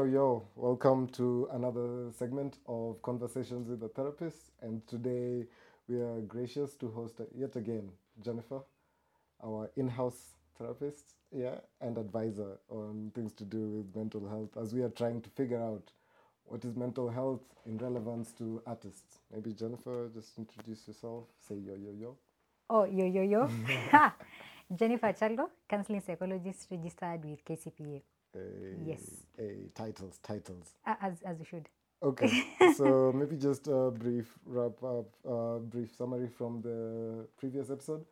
Yo, yo. Welcome to another segment of Conversations with a Therapist. And today we are gracious to host yet again Jennifer, our in house therapist yeah, and advisor on things to do with mental health as we are trying to figure out what is mental health in relevance to artists. Maybe Jennifer, just introduce yourself, say yo, yo, yo. Oh, yo, yo, yo. Jennifer Chaldo, counseling psychologist registered with KCPA. Hey, Yes. Hey, titles, titles. Uh, as, as you should. Okay, so maybe just a brief wrap up, uh, brief summary from the previous episode.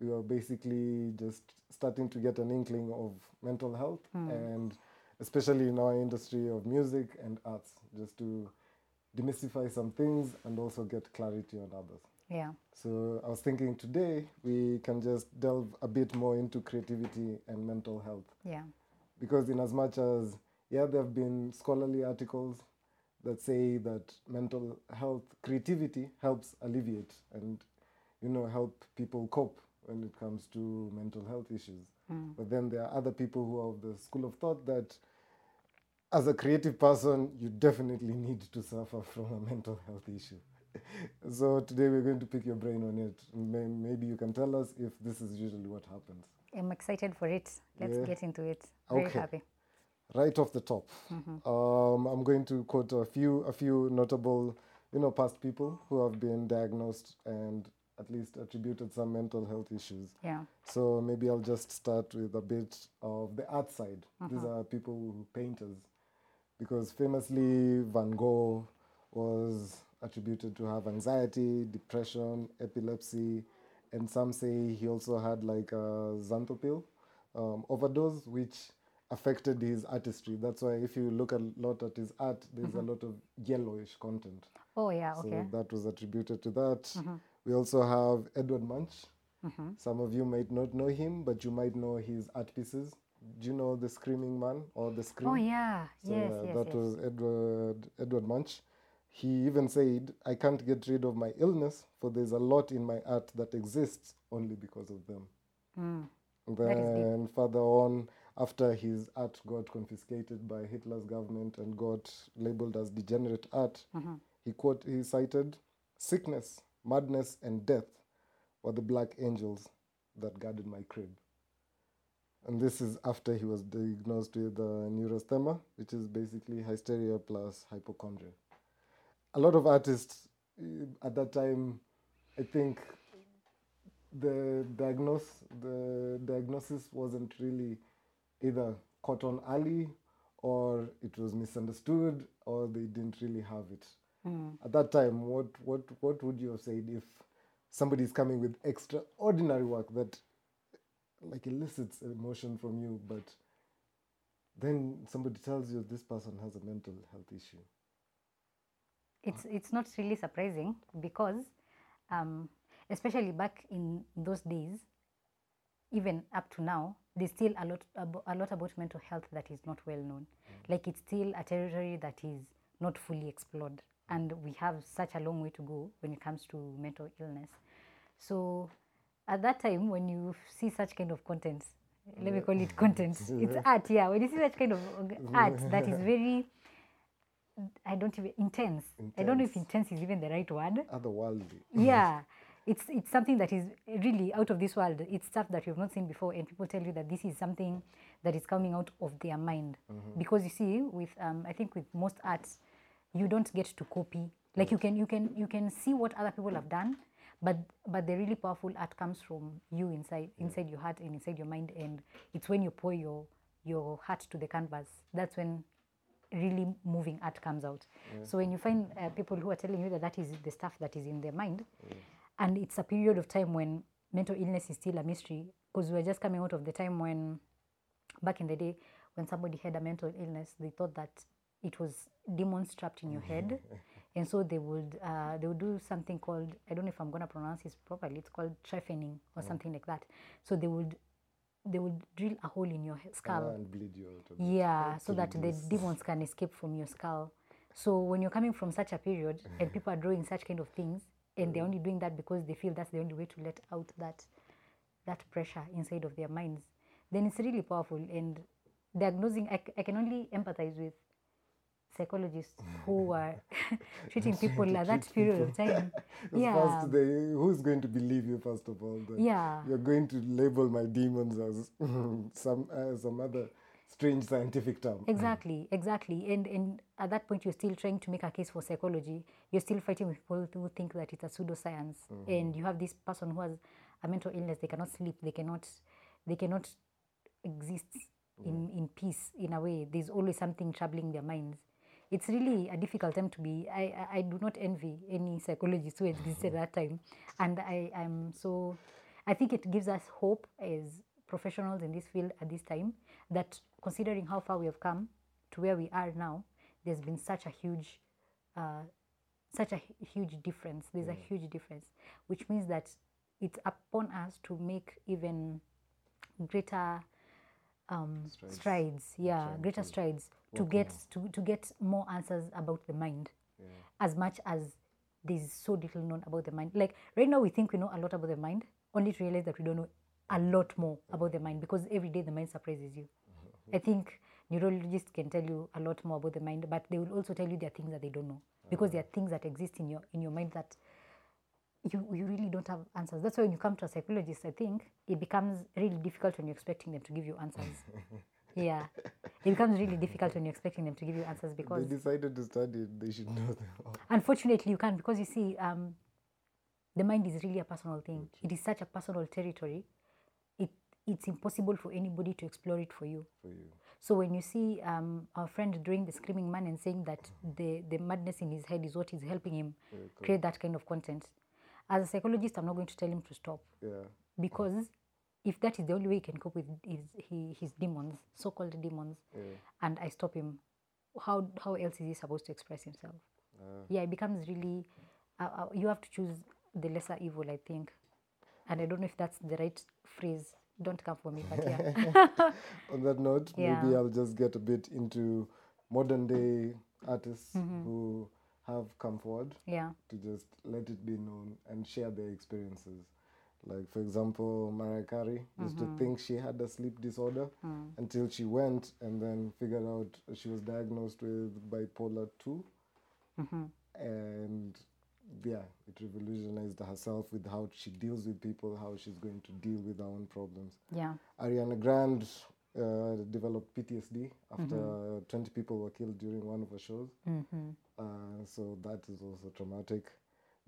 We were basically just starting to get an inkling of mental health and especially in our industry of music and arts, just to demystify some things and also get clarity on others. Yeah. So I was thinking today we can just delve a bit more into creativity and mental health Yeah. Because in as much as yeah there have been scholarly articles that say that mental health creativity helps alleviate and you know help people cope when it comes to mental health issues. Hmm. But then there are other people who are of the school of thought that as a creative person you definitely need to suffer from a mental health issue. So today we're going to pick your brain on it. Maybe you can tell us if this is usually what happens I'm excited for it. Let's Yeah. get into it. Very Okay. happy. right off the top. Um, I'm going to quote a few a few notable, you know, past people who have been diagnosed and at least attributed some mental health issues. Yeah. So maybe I'll just start with a bit of the art side. These are people who painters, because famously Van Gogh was attributed to have anxiety, depression, epilepsy, and some say he also had like a xanthopil um, overdose, which affected his artistry. That's why if you look a lot at his art, there's a mm-hmm. lot of yellowish content. Oh, yeah. Okay. So that was attributed to that. Mm-hmm. We also have Edward Munch. Mm-hmm. Some of you might not know him, but you might know his art pieces. Do you know the Screaming Man or the Scream? oh, yeah. So, yes, yeah, yes, that yes. was Edward Edward Munch. He even said, "I can't get rid of my illness, for there's a lot in my art that exists only because of them." And. That is deep. then further on, after his art got confiscated by Hitler's government and got labeled as degenerate art, Mm-hmm. he quote he cited, "Sickness, madness, and death were the black angels that guarded my crib." And this is after he was diagnosed with uh, neurasthenia, which is basically hysteria plus hypochondria. A lot of artists uh, at that time, I think, the diagnose the diagnosis wasn't really either caught on early or it was misunderstood or they didn't really have it. At that time, what what what would you have said if somebody is coming with extraordinary work that like elicits emotion from you, but then somebody tells you this person has a mental health issue? It's it's not really surprising because um, especially back in those days even up to now there's still a lot abo- a lot about mental health that is not well known. Like it's still a territory that is not fully explored. And we have such a long way to go when it comes to mental illness. So at that time when you see such kind of contents let me call it contents. It's art yeah. When you see such kind of art that is very I don't even intense. I don't know if intense is even the right word. Otherworldly. yeah, it's it's something that is really out of this world. It's stuff that you've not seen before, and people tell you that this is something that is coming out of their mind. Because you see, with um, I think with most arts, you don't get to copy. Like you can you can you can see what other people have done, but but the really powerful art comes from you inside inside your heart and inside your mind, and it's when you pour your your heart to the canvas. That's when really moving art comes out. So when you find uh, people who are telling you that that is the stuff that is in their mind, and it's a period of time when mental illness is still a mystery, because we're just coming out of the time when, back in the day, when somebody had a mental illness, they thought that it was demons trapped in your head, and so they would uh, they would do something called I don't know if I'm gonna pronounce this properly. It's called trephining or something like that. So they would they would drill a hole in your skull. Ah, and bleed you out. Yeah, so that the demons can escape from your skull. So when you're coming from such a period and people are drawing such kind of things and they're mm. only doing that because they feel that's the only way to let out that that pressure inside of their minds, then it's really powerful. And diagnosing, I can only empathize with psychologists who are treating people at that period of time. yeah. first they, who's going to believe you first of all? That Yeah. You're going to label my demons as some uh, some other strange scientific term. Exactly, exactly. And and at that point, you're still trying to make a case for psychology. You're still fighting with people who think that it's a pseudoscience. And you have this person who has a mental illness. They cannot sleep. They cannot. They cannot exist in in peace. In a way, there's always something troubling their minds. It's really a difficult time to be. I I, I do not envy any psychologist who existed at that time, and I am so. I think it gives us hope as professionals in this field at this time that considering how far we have come to where we are now, there's been such a huge, uh, such a huge difference. There's a huge difference, which means that it's upon us to make even greater um, Strides. strides. Yeah, Trying greater to strides to get to, to get more answers about the mind Yeah. as much as there's so little known about the mind. Like right now, we think we know a lot about the mind, only to realize that we don't know a lot more about the mind because every day the mind surprises you. I think neurologists can tell you a lot more about the mind, but they will also tell you there are things that they don't know because there are things that exist in your in your mind that you, you really don't have answers. That's why when you come to a psychologist, I think it becomes really difficult when you're expecting them to give you answers. yeah, it becomes really difficult when you're expecting them to give you answers because They decided to study it. They should know them. all. unfortunately you can't because you see um, the mind is really a personal thing it is such a personal territory it it's impossible for anybody to explore it for you for you. so when you see um, our friend doing the screaming man and saying that the, the madness in his head is what is helping him create that kind of content as a psychologist i'm not going to tell him to stop. Yeah. because if that is the only way he can cope with his, he, his demons so-called demons Yeah. and i stop him how, how else is he supposed to express himself? Uh, yeah it becomes really uh, uh, you have to choose the lesser evil i think. And i don't know if that's the right phrase. Don't come for me but yeah. On that note, maybe I'll just get a bit into modern day artists Mm-hmm. who have come forward yeah to just let it be known and share their experiences. Like, for example, Mariah Carey used Mm-hmm. to think she had a sleep disorder Mm. until she went and then figured out she was diagnosed with bipolar 2. Mm-hmm. And yeah, it revolutionized herself with how she deals with people, how she's going to deal with her own problems. yeah Ariana Grande uh, developed PTSD after 20 people were killed during one of her shows. mm-hmm. Uh, so that is also traumatic.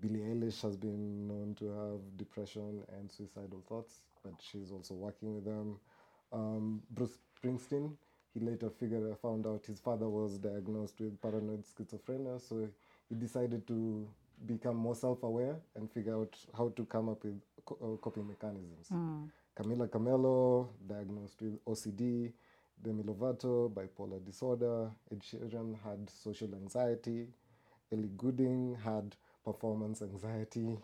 Billie Eilish has been known to have depression and suicidal thoughts, but she's also working with them. Um, Bruce Springsteen, he later figured found out his father was diagnosed with paranoid schizophrenia, so he decided to become more self-aware and figure out how to come up with co- uh, coping mechanisms. Camila Cabello, diagnosed with OCD. Demi Lovato, bipolar disorder. Ed Sheeran had social anxiety. Ellie Goulding had performance anxiety.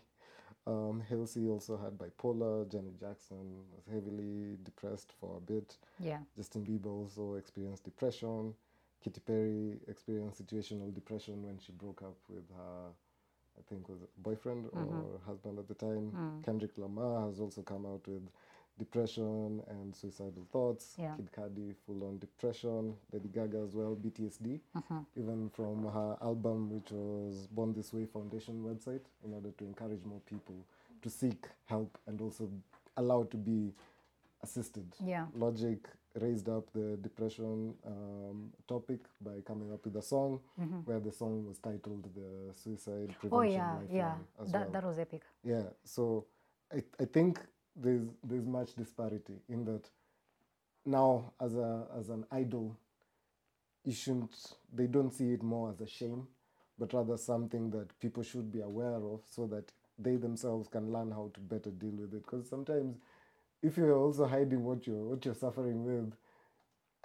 Um, Halsey also had bipolar. Janet Jackson was heavily depressed for a bit. yeah Justin Bieber also experienced depression. Katy Perry experienced situational depression when she broke up with her, I think was boyfriend or husband at the time. Kendrick Lamar has also come out with depression and suicidal thoughts. Yeah. Kid Cudi full on depression. Lady Gaga as well, PTSD. Even from her album, which was Born This Way Foundation website, in order to encourage more people to seek help and also allow to be assisted. Yeah. Logic raised up the depression um, topic by coming up with a song where the song was titled the Suicide Prevention oh yeah yeah that, well. that was epic Yeah, so I, I think there's there's much disparity in that now as a as an idol, you shouldn't they don't see it more as a shame, but rather something that people should be aware of so that they themselves can learn how to better deal with it. Because sometimes if you're also hiding what you're what you're suffering with,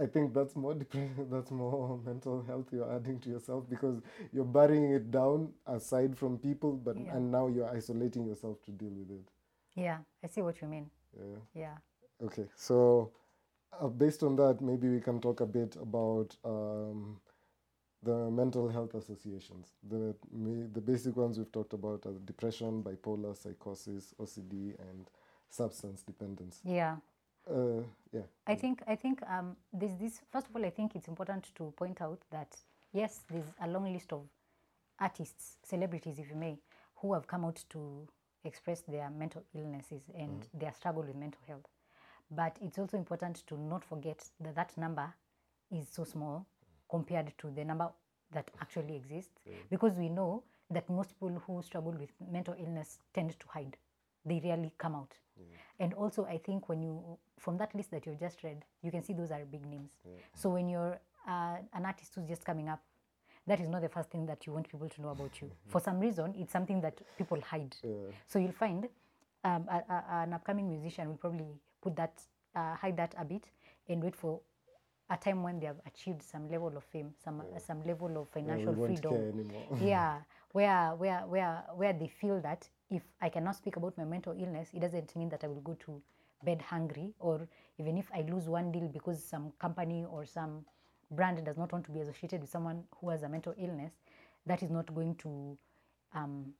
I think that's more depression, that's more mental health you're adding to yourself because you're burying it down aside from people, but Yeah. and now you're isolating yourself to deal with it. Yeah i see what you mean Yeah. yeah Okay, so uh, based on that, maybe we can talk a bit about um, the mental health associations. The me, the basic ones we've talked about are depression, bipolar, psychosis, OCD, and substance dependence. yeah Uh, yeah. I think I think um, there's this. First of all, I think it's important to point out that yes, there's a long list of artists, celebrities, if you may, who have come out to express their mental illnesses and their struggle with mental health. But it's also important to not forget that that number is so small compared to the number that actually exists, because we know that most people who struggle with mental illness tend to hide. They rarely come out. And also, I think when you, from that list that you've just read, you can see those are big names. So when you're uh, an artist who's just coming up, that is not the first thing that you want people to know about you. For some reason, it's something that people hide. So you'll find um, a, a, an upcoming musician will probably put that, uh, hide that a bit, and wait for a time when they have achieved some level of fame, some uh, some level of financial won't freedom. yeah. Where where where where they feel that if i cannot speak about my mental illness it doesn't mean that i will go to bed hungry or even if i lose one deal because some company or some brand does not want to be associated with someone who has a mental illness that is not going to um,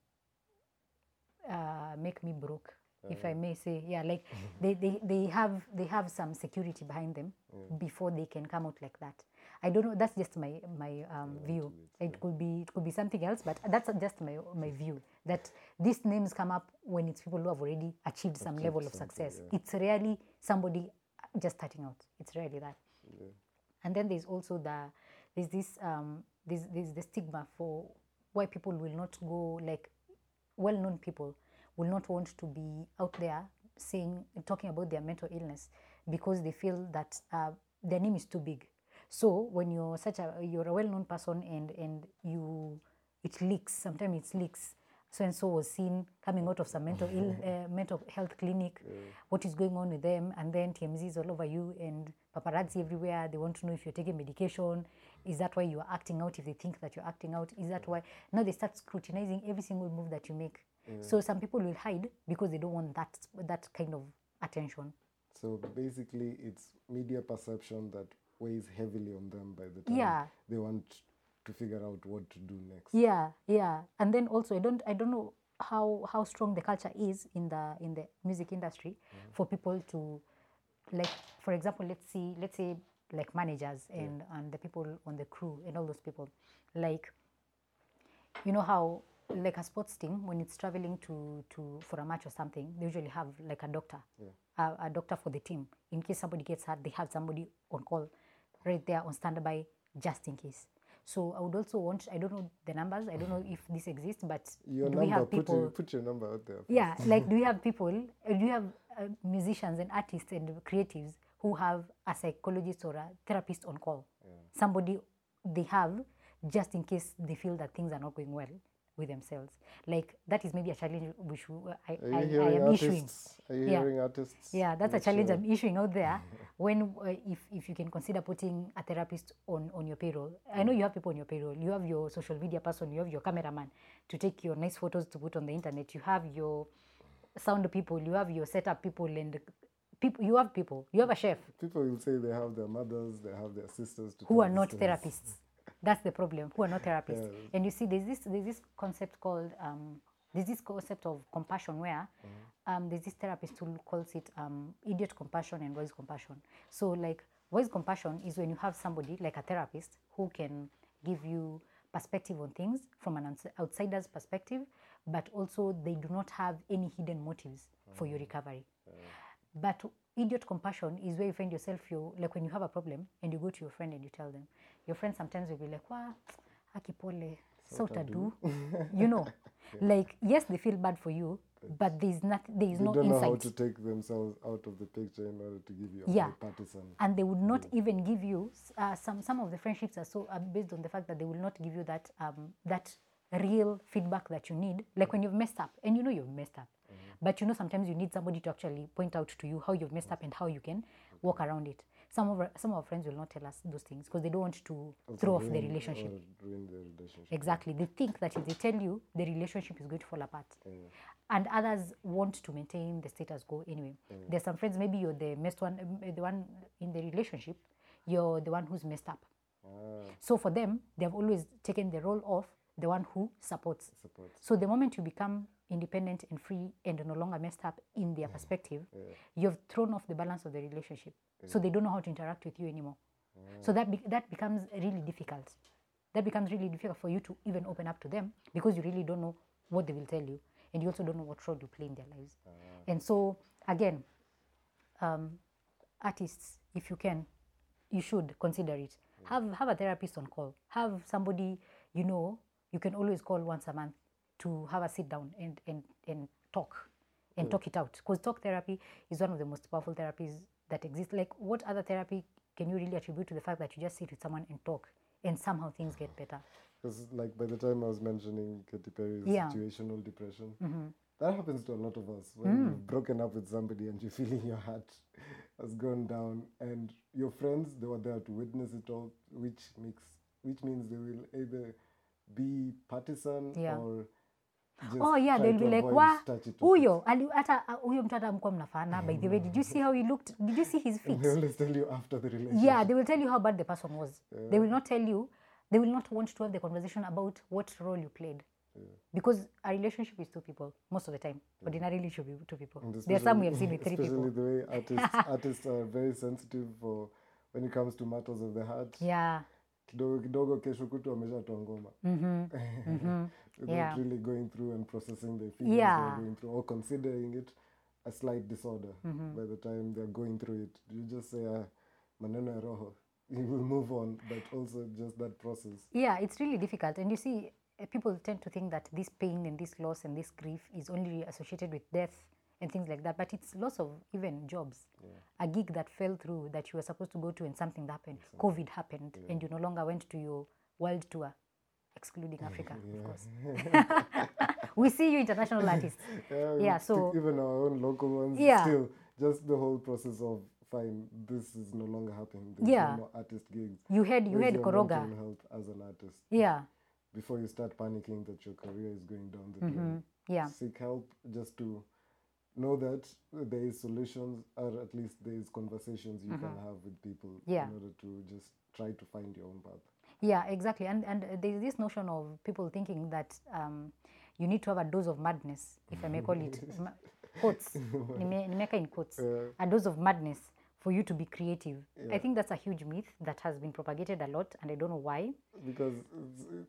uh, make me broke if i may say. Yeah like they, they they have they have some security behind them before they can come out like that. I don't know that's just my my um, view. it could be it could be something else but that's just my my view that these names come up when it's people who have already achieved some level of success. it's rarely somebody just starting out. It's rarely that and then there's also the there's this um there's, there's the stigma for why people will not go like well-known people will not want to be out there saying talking about their mental illness because they feel that uh, their name is too big. So when you're such a you're a well-known person and and you it leaks sometimes it leaks so and so was seen coming out of some mental ill, uh, mental health clinic. What is going on with them? And then tmz is all over you and paparazzi everywhere. They want to know if you're taking medication. Is that why you're acting out if they think that you're acting out? Is that why? Now they start scrutinizing every single move that you make. So some people will hide because they don't want that that kind of attention. So basically, it's media perception that weighs heavily on them by the time Yeah. they want to figure out what to do next. yeah yeah. And then also i don't i don't know how how strong the culture is in the in the music industry mm-hmm. for people to like for example let's see let's say like managers and and the people on the crew and all those people. Like you know how like a sports team when it's traveling to to for a match or something they usually have like a doctor. A, a doctor for the team. In case somebody gets hurt they have somebody on call right there on standby just in case so i would also want i don't know the numbers i don't know if this exists but Your do we number, have put, people your, put your number out there. yeah like do you have people uh, do you have uh, musicians and artists and creatives who have a psychologist or a therapist on call? Somebody they have just in case they feel that things are not going well with themselves like that is maybe a challenge which uh, I, I, I am issuing? Are you Yeah. hearing artists? yeah that's a challenge sure- i'm issuing out there when uh, if, if you can consider putting a therapist on on your payroll i know you have people on your payroll you have your social media person you have your cameraman to take your nice photos to put on the internet you have your sound people you have your setup people and people you have people you have a chef People will say they have their mothers, they have their sisters. To who are not therapists. That's the problem. Who are not therapists. And you see, there's this there's this concept called um, there's this concept of compassion where um, there's this therapist who calls it um, idiot compassion and wise compassion. So like wise compassion is when you have somebody like a therapist who can give you perspective on things from an outsider's perspective, but also they do not have any hidden motives for your recovery. But idiot compassion is where you find yourself, you like when you have a problem and you go to your friend and you tell them. Your friend sometimes will be like, "Wa, akipole, do," you know, like yes, they feel bad for you, but there's not, there is They no don't know how to take themselves out of the picture in order to give you a Yeah. partisan. and they would not even give you uh, some. Some of the friendships are so are based on the fact that they will not give you that um, that real feedback that you need. Like when you've messed up, and you know you've messed up, but you know sometimes you need somebody to actually point out to you how you've messed up and how you can walk around it. Some of our, some of our friends will not tell us those things because they don't want to throw off the relationship. Or ruin the relationship. Exactly. They think that if they tell you, the relationship is going to fall apart. And others want to maintain the status quo anyway. There's some friends, maybe you're the messed one, the one in the relationship, you're the one who's messed up. Ah, So for them, they've always taken the role of the one who supports. support. So the moment you become independent and free and no longer messed up in their perspective, you've thrown off the balance of the relationship. So they don't know how to interact with you anymore. So that be- that becomes really difficult. That becomes really difficult for you to even open up to them because you really don't know what they will tell you, and you also don't know what role you play in their lives. And so again, um, artists, if you can, you should consider it. Have have a therapist on call. Have somebody you know you can always call once a month to have a sit down and and, and talk and talk it out. Because talk therapy is one of the most powerful therapies that exist. Like what other therapy can you really attribute to the fact that you just sit with someone and talk and somehow things get better? Because, like, by the time I was mentioning Katy Perry's Yeah. Mm-hmm. situational depression, that happens to a lot of us. When Mm. you've broken up with somebody and you're feeling your heart has gone down, and your friends they were there to witness it all, which makes which means they will either be partisan Yeah. or oh yeah they'll be like wa huyo hata uh, huyo mtu hata mkuwa mnafana by the way did you see how he looked? Did you see his feet? they will tell you after the relationship. yeah they will tell you how bad the person was. They will not tell you they will not want to have the conversation about what role you played. Because a relationship is two people most of the time. But in a relationship with two people. There are some we have seen with three especially people. the way artists artists are very sensitive for when it comes to matters of the heart. yeah. Kidogo kidogo kesho kutu wameshatoa ngoma. Without Yeah. really going through and processing their feelings Yeah. they're going through or considering it a slight disorder by the time they're going through it. You just say ah, maneno roho. You will move on but also just that process. Yeah it's really difficult. And you see uh, people tend to think that this pain and this loss and this grief is only associated with death and things like that but it's loss of even jobs. A gig that fell through that you were supposed to go to and something happened. Covid happened and you no longer went to your world tour excluding africa of course we see you international artists yeah, Yeah, so- even our own local ones Yeah. still just the whole process of fine this is no longer happening there's Yeah. no artist gigs you had you Where's had koroga health as an artist yeah before you start panicking that your career is going down the Mm-hmm. drain. yeah Seek help just to know that there is solutions or at least there is conversations you can have with people Mm-hmm. Yeah. in order to just try to find your own path. Yeah, exactly. And and uh, there's this notion of people thinking that um, you need to have a dose of madness, if I may call it, quotes. Nime- nimeweka in quotes. A dose of madness for you to be creative. I think that's a huge myth that has been propagated a lot, and I don't know why. Because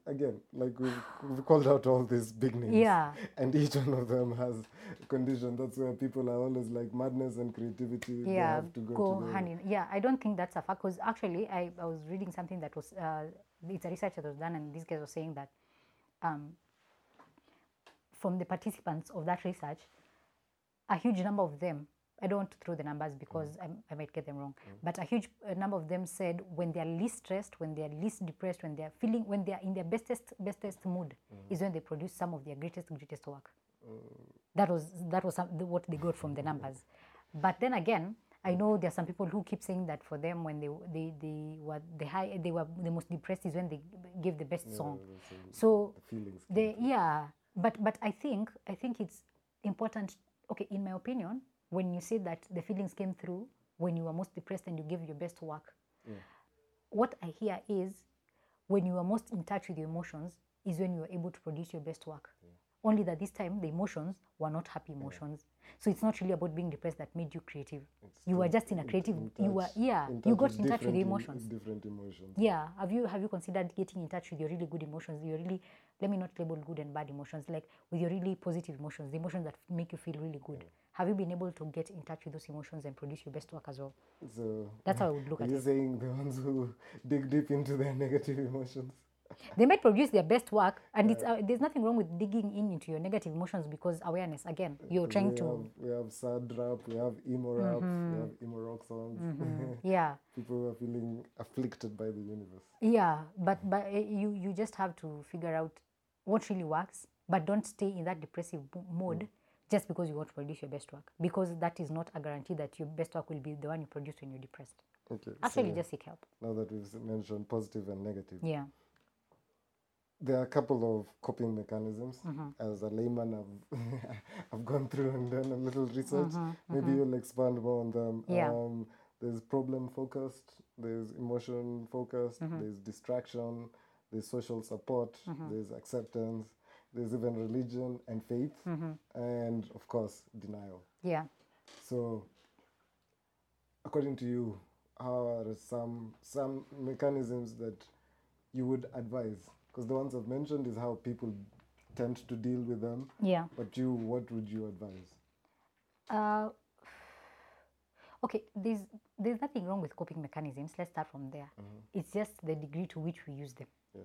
again, like we've, we've called out all these big names. Yeah. And each one of them has a condition. That's where people are always like madness and creativity. Yeah, have to go, go hand in. Yeah, I don't think that's a fact. Because actually, I, I was reading something that was uh, it's a research that was done, and these guys were saying that um, from the participants of that research, a huge number of them. I don't want to throw the numbers because I, I might get them wrong. But a huge number of them said when they are least stressed, when they are least depressed, when they are feeling, when they are in their bestest bestest mood, is when they produce some of their greatest greatest work. That was that was some, the, what they got from the numbers. But then again, I know there are some people who keep saying that for them when they they they were the high they were the most depressed is when they gave the best song. So The feelings. they yeah, but but I think I think it's important. Okay, in my opinion, when you say that the feelings came through when you were most depressed and you gave your best work, what I hear is when you are most in touch with your emotions is when you are able to produce your best work. Only that this time the emotions were not happy emotions. So it's not really about being depressed that made you creative. you were just in a creative. you were yeah. you got in touch with your emotions. Different emotions. Yeah. Have you have you considered getting in touch with your really good emotions? Your really let me not label good and bad emotions, like with your really positive emotions, the emotions that make you feel really good. Have you been able to get in touch with those emotions and produce your best work as well? So That's how I would look at it. saying the ones who dig deep into their negative emotions? They might produce their best work, and it's uh, there's nothing wrong with digging in into your negative emotions because awareness. Again, you're trying we to have, we have sad rap, we have emo rap, we have emo rock songs. yeah People who are feeling afflicted by the universe. yeah but but uh, you you just have to figure out what really works but don't stay in that depressive mo- mode just because you want to produce your best work because that is not a guarantee that your best work will be the one you produce when you're depressed Okay. actually so just seek help now that we've mentioned positive and negative, yeah there are a couple of coping mechanisms. Mm-hmm. As a layman, I've I've gone through and done a little research. Mm-hmm, Maybe you'll expand more on them. Yeah. Um, there's problem focused. There's emotion focused. Mm-hmm. There's distraction. There's social support. There's acceptance, there's even religion and faith, and of course, denial. Yeah. So, according to you, how are some some mechanisms that you would advise? Because the ones I've mentioned is how people tend to deal with them. Yeah. But you, what would you advise? Uh, okay, there's there's nothing wrong with coping mechanisms. Let's start from there. It's just the degree to which we use them. Yeah,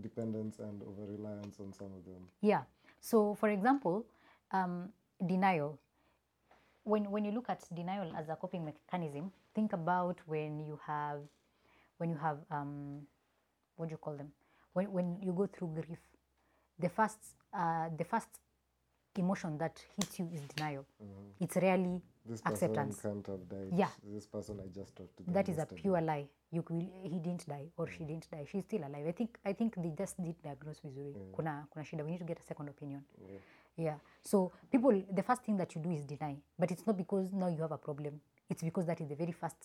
dependence and over reliance on some of them. Yeah. So, for example, um, denial. When when you look at denial as a coping mechanism, think about when you have when you have um, what do you call them? When when you go through grief, the first uh, the first emotion that hits you is denial. It's rarely This person acceptance. can't have died. Yeah. This person I just talked to. That is a pure lie. You will, he didn't die or she didn't die. She's still alive. I think I think they just did diagnose vizuri. Kuna kuna shida. We need to get a second opinion. Yeah. So people, the first thing that you do is deny, but it's not because now you have a problem. It's because that is the very first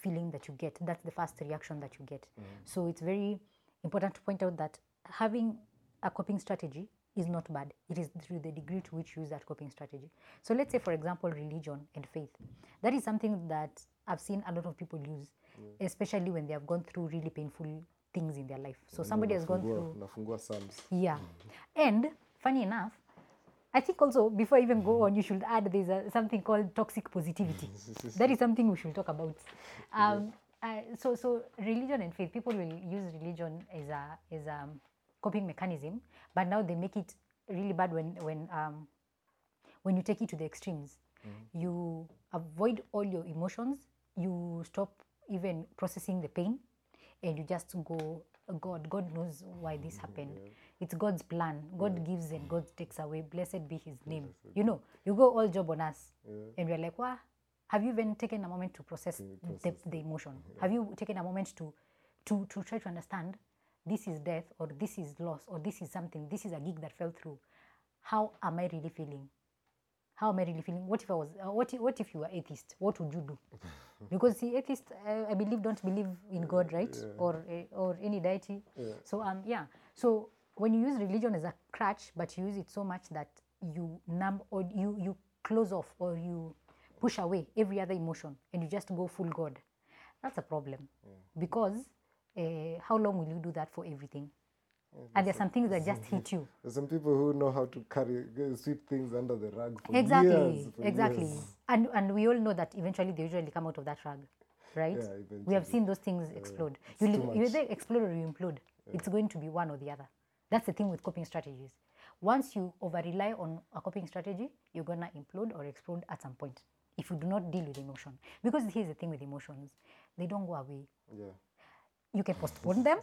feeling that you get. That's the first reaction that you get. So it's very important to point out that having a coping strategy is not bad. It is through the degree to which you use that coping strategy. So let's say, for example, religion and faith. That is something that I've seen a lot of people use, especially when they have gone through really painful things in their life. So somebody has gone through yeah. And funny enough, I think also before I even go on, you should add there's a, something called toxic positivity. that is something we should talk about. Um, uh, so, so religion and faith, people will use religion as a as a coping mechanism, but now they make it really bad when when um, when you take it to the extremes. You avoid all your emotions. You stop even processing the pain, and you just go, God. God knows why this happened. It's God's plan. God gives and God takes away. Blessed be His name. You know, you go all job on us, and we're like, "Wow, have you even taken a moment to process, the, the emotion? Have you taken a moment to, to to try to understand this is death or this is loss or this is something. This is a gig that fell through. How am I really feeling? how am I really feeling? What if I was? Uh, what if, what if you were atheist? What would you do? because see, atheists, uh, I believe, don't believe in God, right? Or uh, or any deity. So um yeah. So when you use religion as a crutch, but you use it so much that you numb or you you close off or you push away every other emotion and you just go full God, that's a problem. Because uh, how long will you do that for everything? and there's some things that just hit you. There's some people who know how to carry uh, sweep things under the rug for exactly years. exactly years. and and we all know that eventually they usually come out of that rug right? Yeah, we have seen those things explode. it's you, you either explode or you implode. It's going to be one or the other. That's the thing with coping strategies. Once you over rely on a coping strategy you're gonna implode or explode at some point if you do not deal with emotion. Because here's the thing with emotions. They don't go away. Yeah. You can postpone them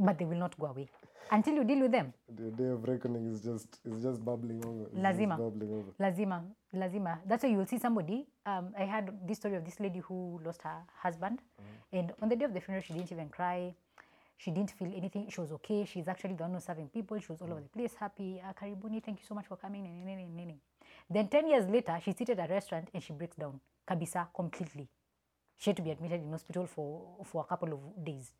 but they will not go away. Until you deal with them. The day of reckoning is just is just bubbling over. It's just Lazima. bubbling over. lazima. Lazima. That's why you will see somebody um, i had this story of this lady who lost her husband. And on the day of the funeral she didn't even cry. She didn't feel anything. She was okay. She's actually the one who's serving people. She was all over the place happy. Uh, karibuni. Thank you so much for coming. Then 10 years later she's seated at a restaurant and she breaks down. Kabisa completely she had to be admitted in hospital for for a couple of days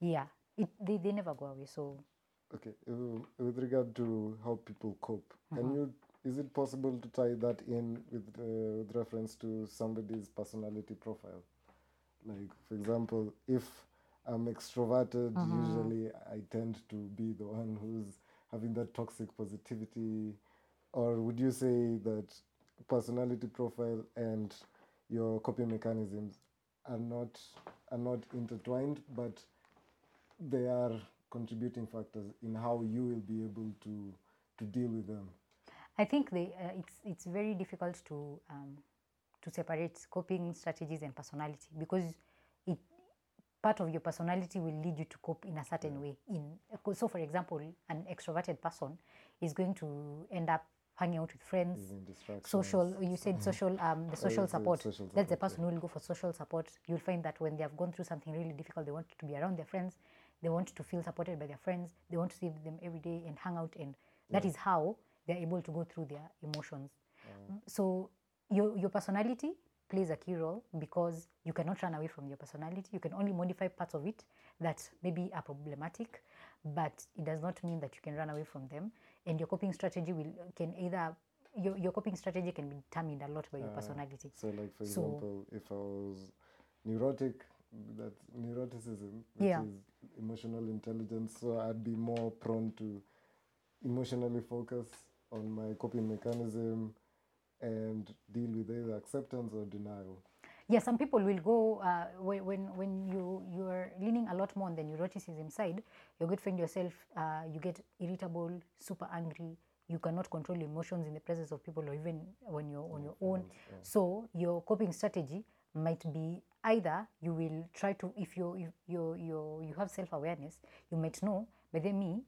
yeah it, they, they never go away so Okay. Uh, with regard to how people cope, Uh-huh. can you? Is it possible to tie that in with uh, with reference to somebody's personality profile? Like, for example, if I'm extroverted, Uh-huh. usually I tend to be the one who's having that toxic positivity. Or would you say that personality profile and your coping mechanisms are not are not intertwined, but they are contributing factors in how you will be able to to deal with them. I think they, uh, it's it's very difficult to um, to separate coping strategies and personality because it part of your personality will lead you to cope in a certain way. In so, for example, an extroverted person is going to end up hanging out with friends, social. You said social, um, the social support. social That's the support, person who will go for social support. You'll find that when they have gone through something really difficult, they want to be around their friends. They want to feel supported by their friends. They want to see them every day and hang out, and that is how they're able to go through their emotions. Mm, So your your personality plays a key role because you cannot run away from your personality. You can only modify parts of it that maybe are problematic, but it does not mean that you can run away from them. And your coping strategy will can either your, your coping strategy can be determined a lot by your uh, personality. So, like for So- example, if I was neurotic, that neuroticism, which Yeah. is emotional intelligence. So I'd be more prone to emotionally focus on my coping mechanism and deal with either acceptance or denial. Yeah, some people will go uh, when when when you you are leaning a lot more on the neuroticism side. You could find yourself uh, you get irritable, super angry. You cannot control emotions in the presence of people, or even when you're on your own. So your coping strategy might be either you will try to if you if you you you have self awareness, you might know. But then me,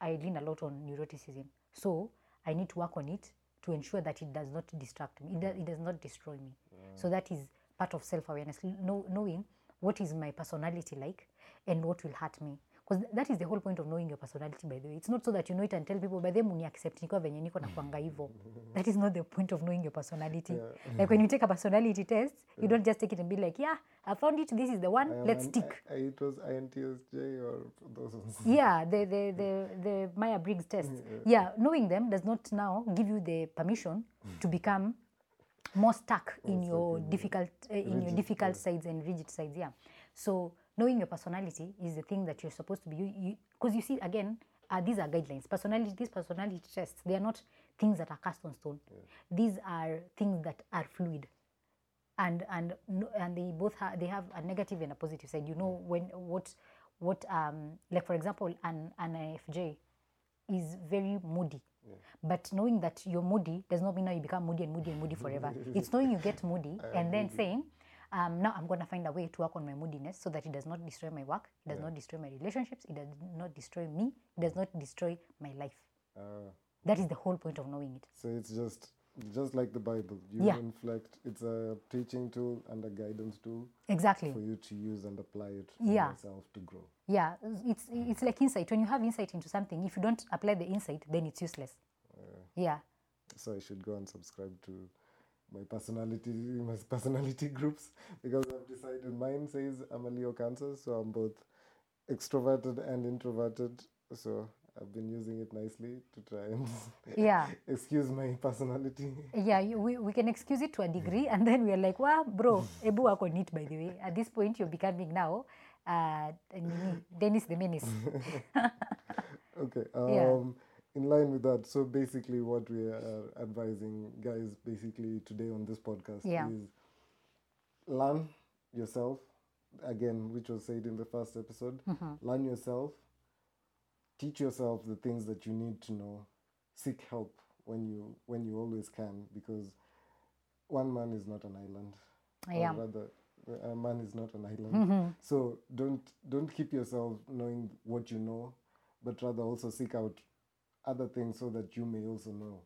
I lean a lot on neuroticism, so I need to work on it to ensure that it does not distract me. It, does, it does not destroy me. So that is part of self awareness, know, knowing what is my personality like and what will hurt me. Because that is the whole point of knowing your personality, by the way. It's not so that you know it and tell people, by the way, accept niko venye niko na kuanga hivo. That is not the point of knowing your personality. Like when you take a personality test, you don't just take it and be like, yeah, I found it, this is the one, I let's an- stick. I, I- it was INTSJ or those ones. yeah the the the, the maya Briggs test. Yeah, knowing them does not now give you the permission to become more stuck in your difficult uh, in your difficult sides and rigid sides. Yeah, so knowing your personality is the thing that you're supposed to be. You because you, see again. Uh, these are guidelines. Personality, these personality tests, they are not things that are cast on stone. These are things that are fluid and and and they both have they have a negative and a positive side you know when what what um like for example an an ifj is very moody but knowing that you're moody does not mean now you become moody and moody and moody forever it's knowing you get moody and then saying um, now i'm going to find a way to work on my moodiness so that it does not destroy my work it does not destroy my relationships it does not destroy me it does not destroy my life Uh, that is the whole point of knowing it so it's just just like the Bible. You Yeah. inflect. It's a teaching tool and a guidance tool exactly for you to use and apply it Yeah. yourself to grow. Yeah, it's it's like insight. When you have insight into something, if you don't apply the insight, then it's useless. Yeah, So I should go and subscribe to my personality my personality groups because I've decided mine says I'm a Leo Cancer, so I'm both extroverted and introverted. So I've been using it nicely to try and yeah, excuse my personality. yeah. You, we, we can excuse it to a degree, and then we're like, wow, bro, ebu wako neat by the way. At this point, you're becoming now, uh, Dennis the Menace. Okay. Yeah. Um, in line with that, so basically, what we are advising guys basically today on this podcast Yeah. is learn yourself again, which was said in the first episode. Mm-hmm. Learn yourself, teach yourself the things that you need to know, seek help when you when you always can, because one man is not an island. or Yeah. rather, a man is not an island. So don't don't keep yourself knowing what you know, but rather also seek out other things so that you may also know.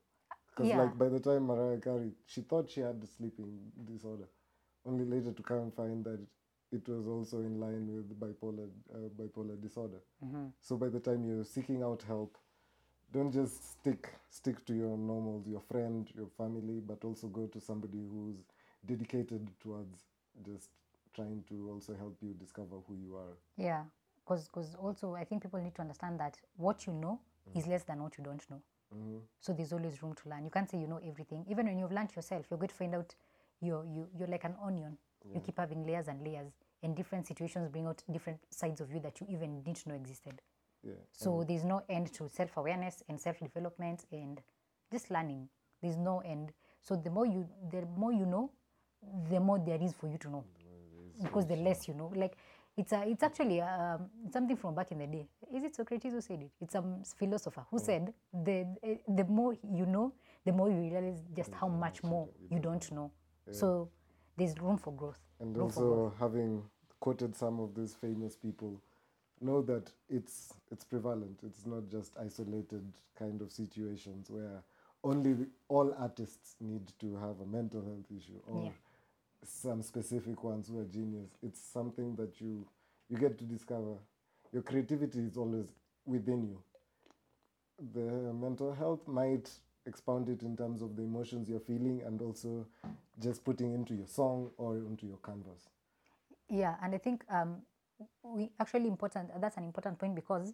Because Yeah. like by the time Mariah Carey, she thought she had a sleeping disorder, only later to come and find that it was also in line with bipolar uh, bipolar disorder. So by the time you're seeking out help, don't just stick stick to your normals, your friend, your family, but also go to somebody who's dedicated towards just trying to also help you discover who you are. Yeah, because because also I think people need to understand that what you know is mm. less than what you don't know. Mm-hmm. So there's always room to learn. You can't say you know everything. Even when you've learned yourself, you're going to find out you're you you're like an onion. You keep having layers and layers, and different situations bring out different sides of you that you even didn't know existed. Yeah. So there's no end to self awareness and self development and just learning. There's no end. So the more you the more you know, the more there is for you to know. Because the less you know, like it's a, it's actually um, something from back in the day. Is it Socrates who said it? It's a philosopher who said the the more you know, the more you realize just how much more you don't know. So there's room for growth. And room for growth. also having quoted some of these famous people, know that it's it's prevalent. It's not just isolated kind of situations where only the, all artists need to have a mental health issue or Yeah. Some specific ones who are genius. It's something that you you get to discover. Your creativity is always within you. The mental health might expound it in terms of the emotions you're feeling and also just putting into your song or into your canvas. Yeah, and I think um, we actually important. That's an important point because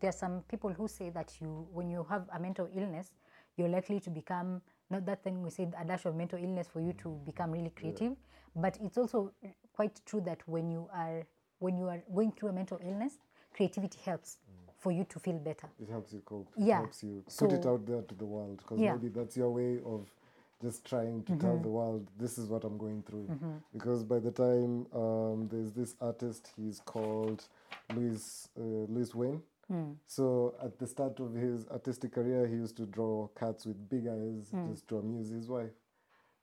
there are some people who say that you, when you have a mental illness, you're likely to become not that thing we said a dash of mental illness for you to become really creative. But it's also quite true that when you are when you are going through a mental illness, creativity helps for you to feel better. It helps you cope. Yeah. It helps you put it out there to the world because Yeah. maybe that's your way of just trying to tell the world this is what I'm going through. Because by the time um, there's this artist, he's called Louis uh, Louis Wain. So at the start of his artistic career, he used to draw cats with big eyes just to amuse his wife.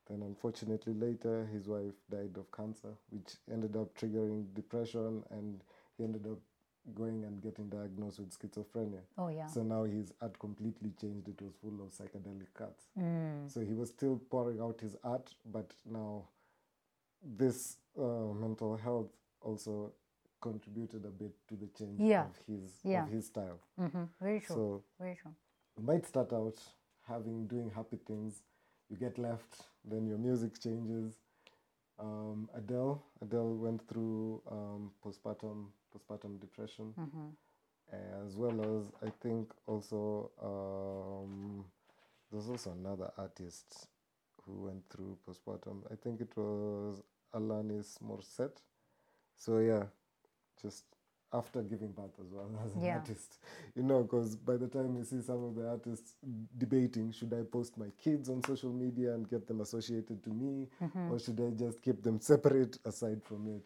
Then, unfortunately, later his wife died of cancer, which ended up triggering depression, and he ended up going and getting diagnosed with schizophrenia. Oh yeah. So now his art completely changed. It was full of psychedelic cats. Mm. So he was still pouring out his art, but now this uh, mental health also contributed a bit to the change Yeah. of his Yeah. of his style. hmm Very true. So Very true. you might start out having doing happy things, you get left, then your music changes. Um, Adele Adele went through um, postpartum postpartum depression, as well as I think also um, there's also another artist who went through postpartum. I think it was Alanis Morissette. So yeah, just after giving birth as well as an Yeah. artist, you know, because by the time you see some of the artists debating, should I post my kids on social media and get them associated to me, or should I just keep them separate aside from it?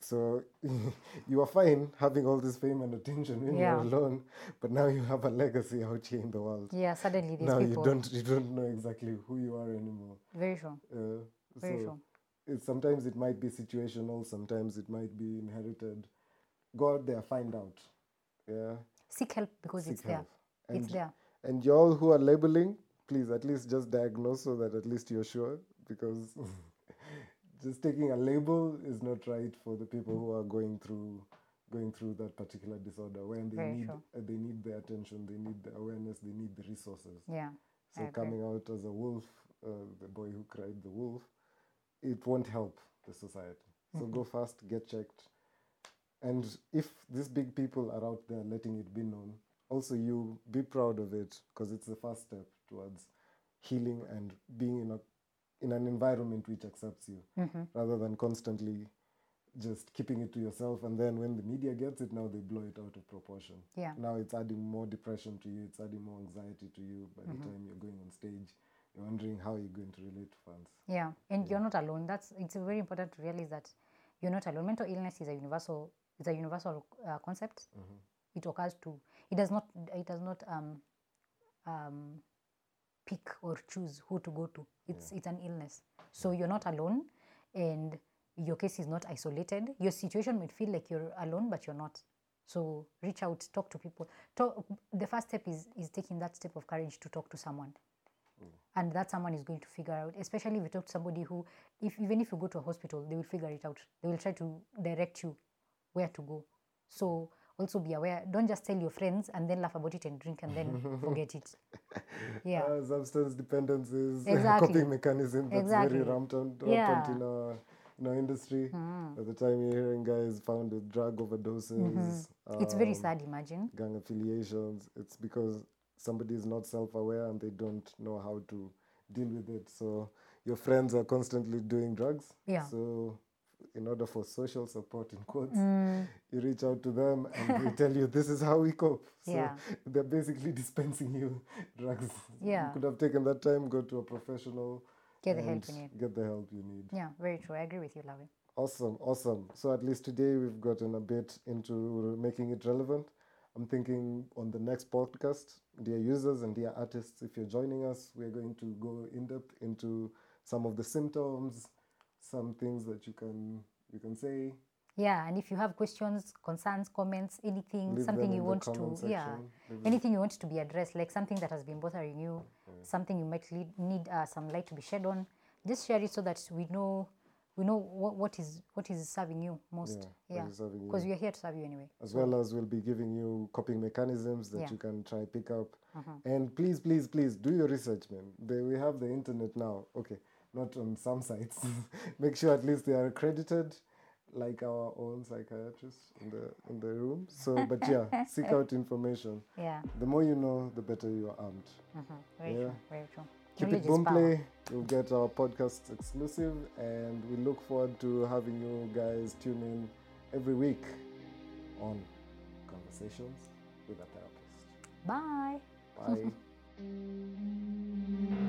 So you are fine having all this fame and attention when Yeah. you're alone, but now you have a legacy out here in the world. Yeah. Suddenly these now people. you don't you don't know exactly who you are anymore. Very true. Uh, Very so true. It, sometimes it might be situational, sometimes it might be inherited. Go out there, find out. Yeah, Seek help because it's seek there. help. And, It's there. And y'all who are labeling, please at least just diagnose so that at least you're sure, because just taking a label is not right for the people who are going through going through that particular disorder when they Very need true. uh, they need the attention, they need the awareness, they need the resources. Yeah. So coming out as a wolf, uh, the boy who cried the wolf, it won't help the society. So Mm-hmm. go fast, get checked. And if these big people are out there letting it be known, also you be proud of it because it's the first step towards healing and being in a in an environment which accepts you Mm-hmm. rather than constantly just keeping it to yourself and then when the media gets it now they blow it out of proportion Yeah. now it's adding more depression to you it's adding more anxiety to you by Mm-hmm. the time you're going on stage you're wondering how you're going to relate to fans Yeah, and you're not alone. That's it's very important to realize that you're not alone. Mental illness is a universal is a universal uh, concept. It occurs to it does not it does not um, um, pick or choose who to go to. It's it's an illness. So you're not alone, and your case is not isolated. Your situation might feel like you're alone, but you're not. So reach out, talk to people. Talk, the first step is is taking that step of courage to talk to someone and that someone is going to figure out especially if you talk to somebody who if even if you go to a hospital they will figure it out they will try to direct you where to go so also be aware don't just tell your friends and then laugh about it and drink and then forget it yeah uh, substance dependence is Exactly. coping mechanism that's Exactly. very rampant, rampant Yeah. Mm. in our in our industry by the time you're hearing guys found with drug overdoses it's very um, sad imagine gang affiliations it's because somebody is not self-aware and they don't know how to deal with it so your friends are constantly doing drugs Yeah. so in order for social support in quotes Mm. you reach out to them and they tell you this is how we cope so Yeah. they're basically dispensing you drugs Yeah. you could have taken that time go to a professional Get the help you need. get the help you need yeah very true i agree with you Lavi. Awesome, awesome. So at least today we've gotten a bit into making it relevant. I'm thinking on the next podcast, dear users and dear artists, if you're joining us, we're going to go in depth into some of the symptoms, some things that you can you can say. yeah and if you have questions concerns comments anything Leave something you want to comment yeah. Leave anything you want to be addressed like something that has been bothering you something you might lead, need uh, some light to be shed on just share it so that we know we know what, what is what is serving you most. Yeah, what is serving you. Because we are here to serve you anyway. as well as we'll be giving you coping mechanisms that Yeah. you can try pick up and please please please do your research man they, we have the internet now okay not on some sites make sure at least they are accredited like our own psychiatrist in the in the room so but yeah seek out information Yeah. the more you know the better you are armed hmm Very Yeah. true. Very true. Keep Knowledge it Boomplay. You'll get our podcast exclusive, and we look forward to having you guys tune in every week on Conversations with a Therapist. Bye. Bye.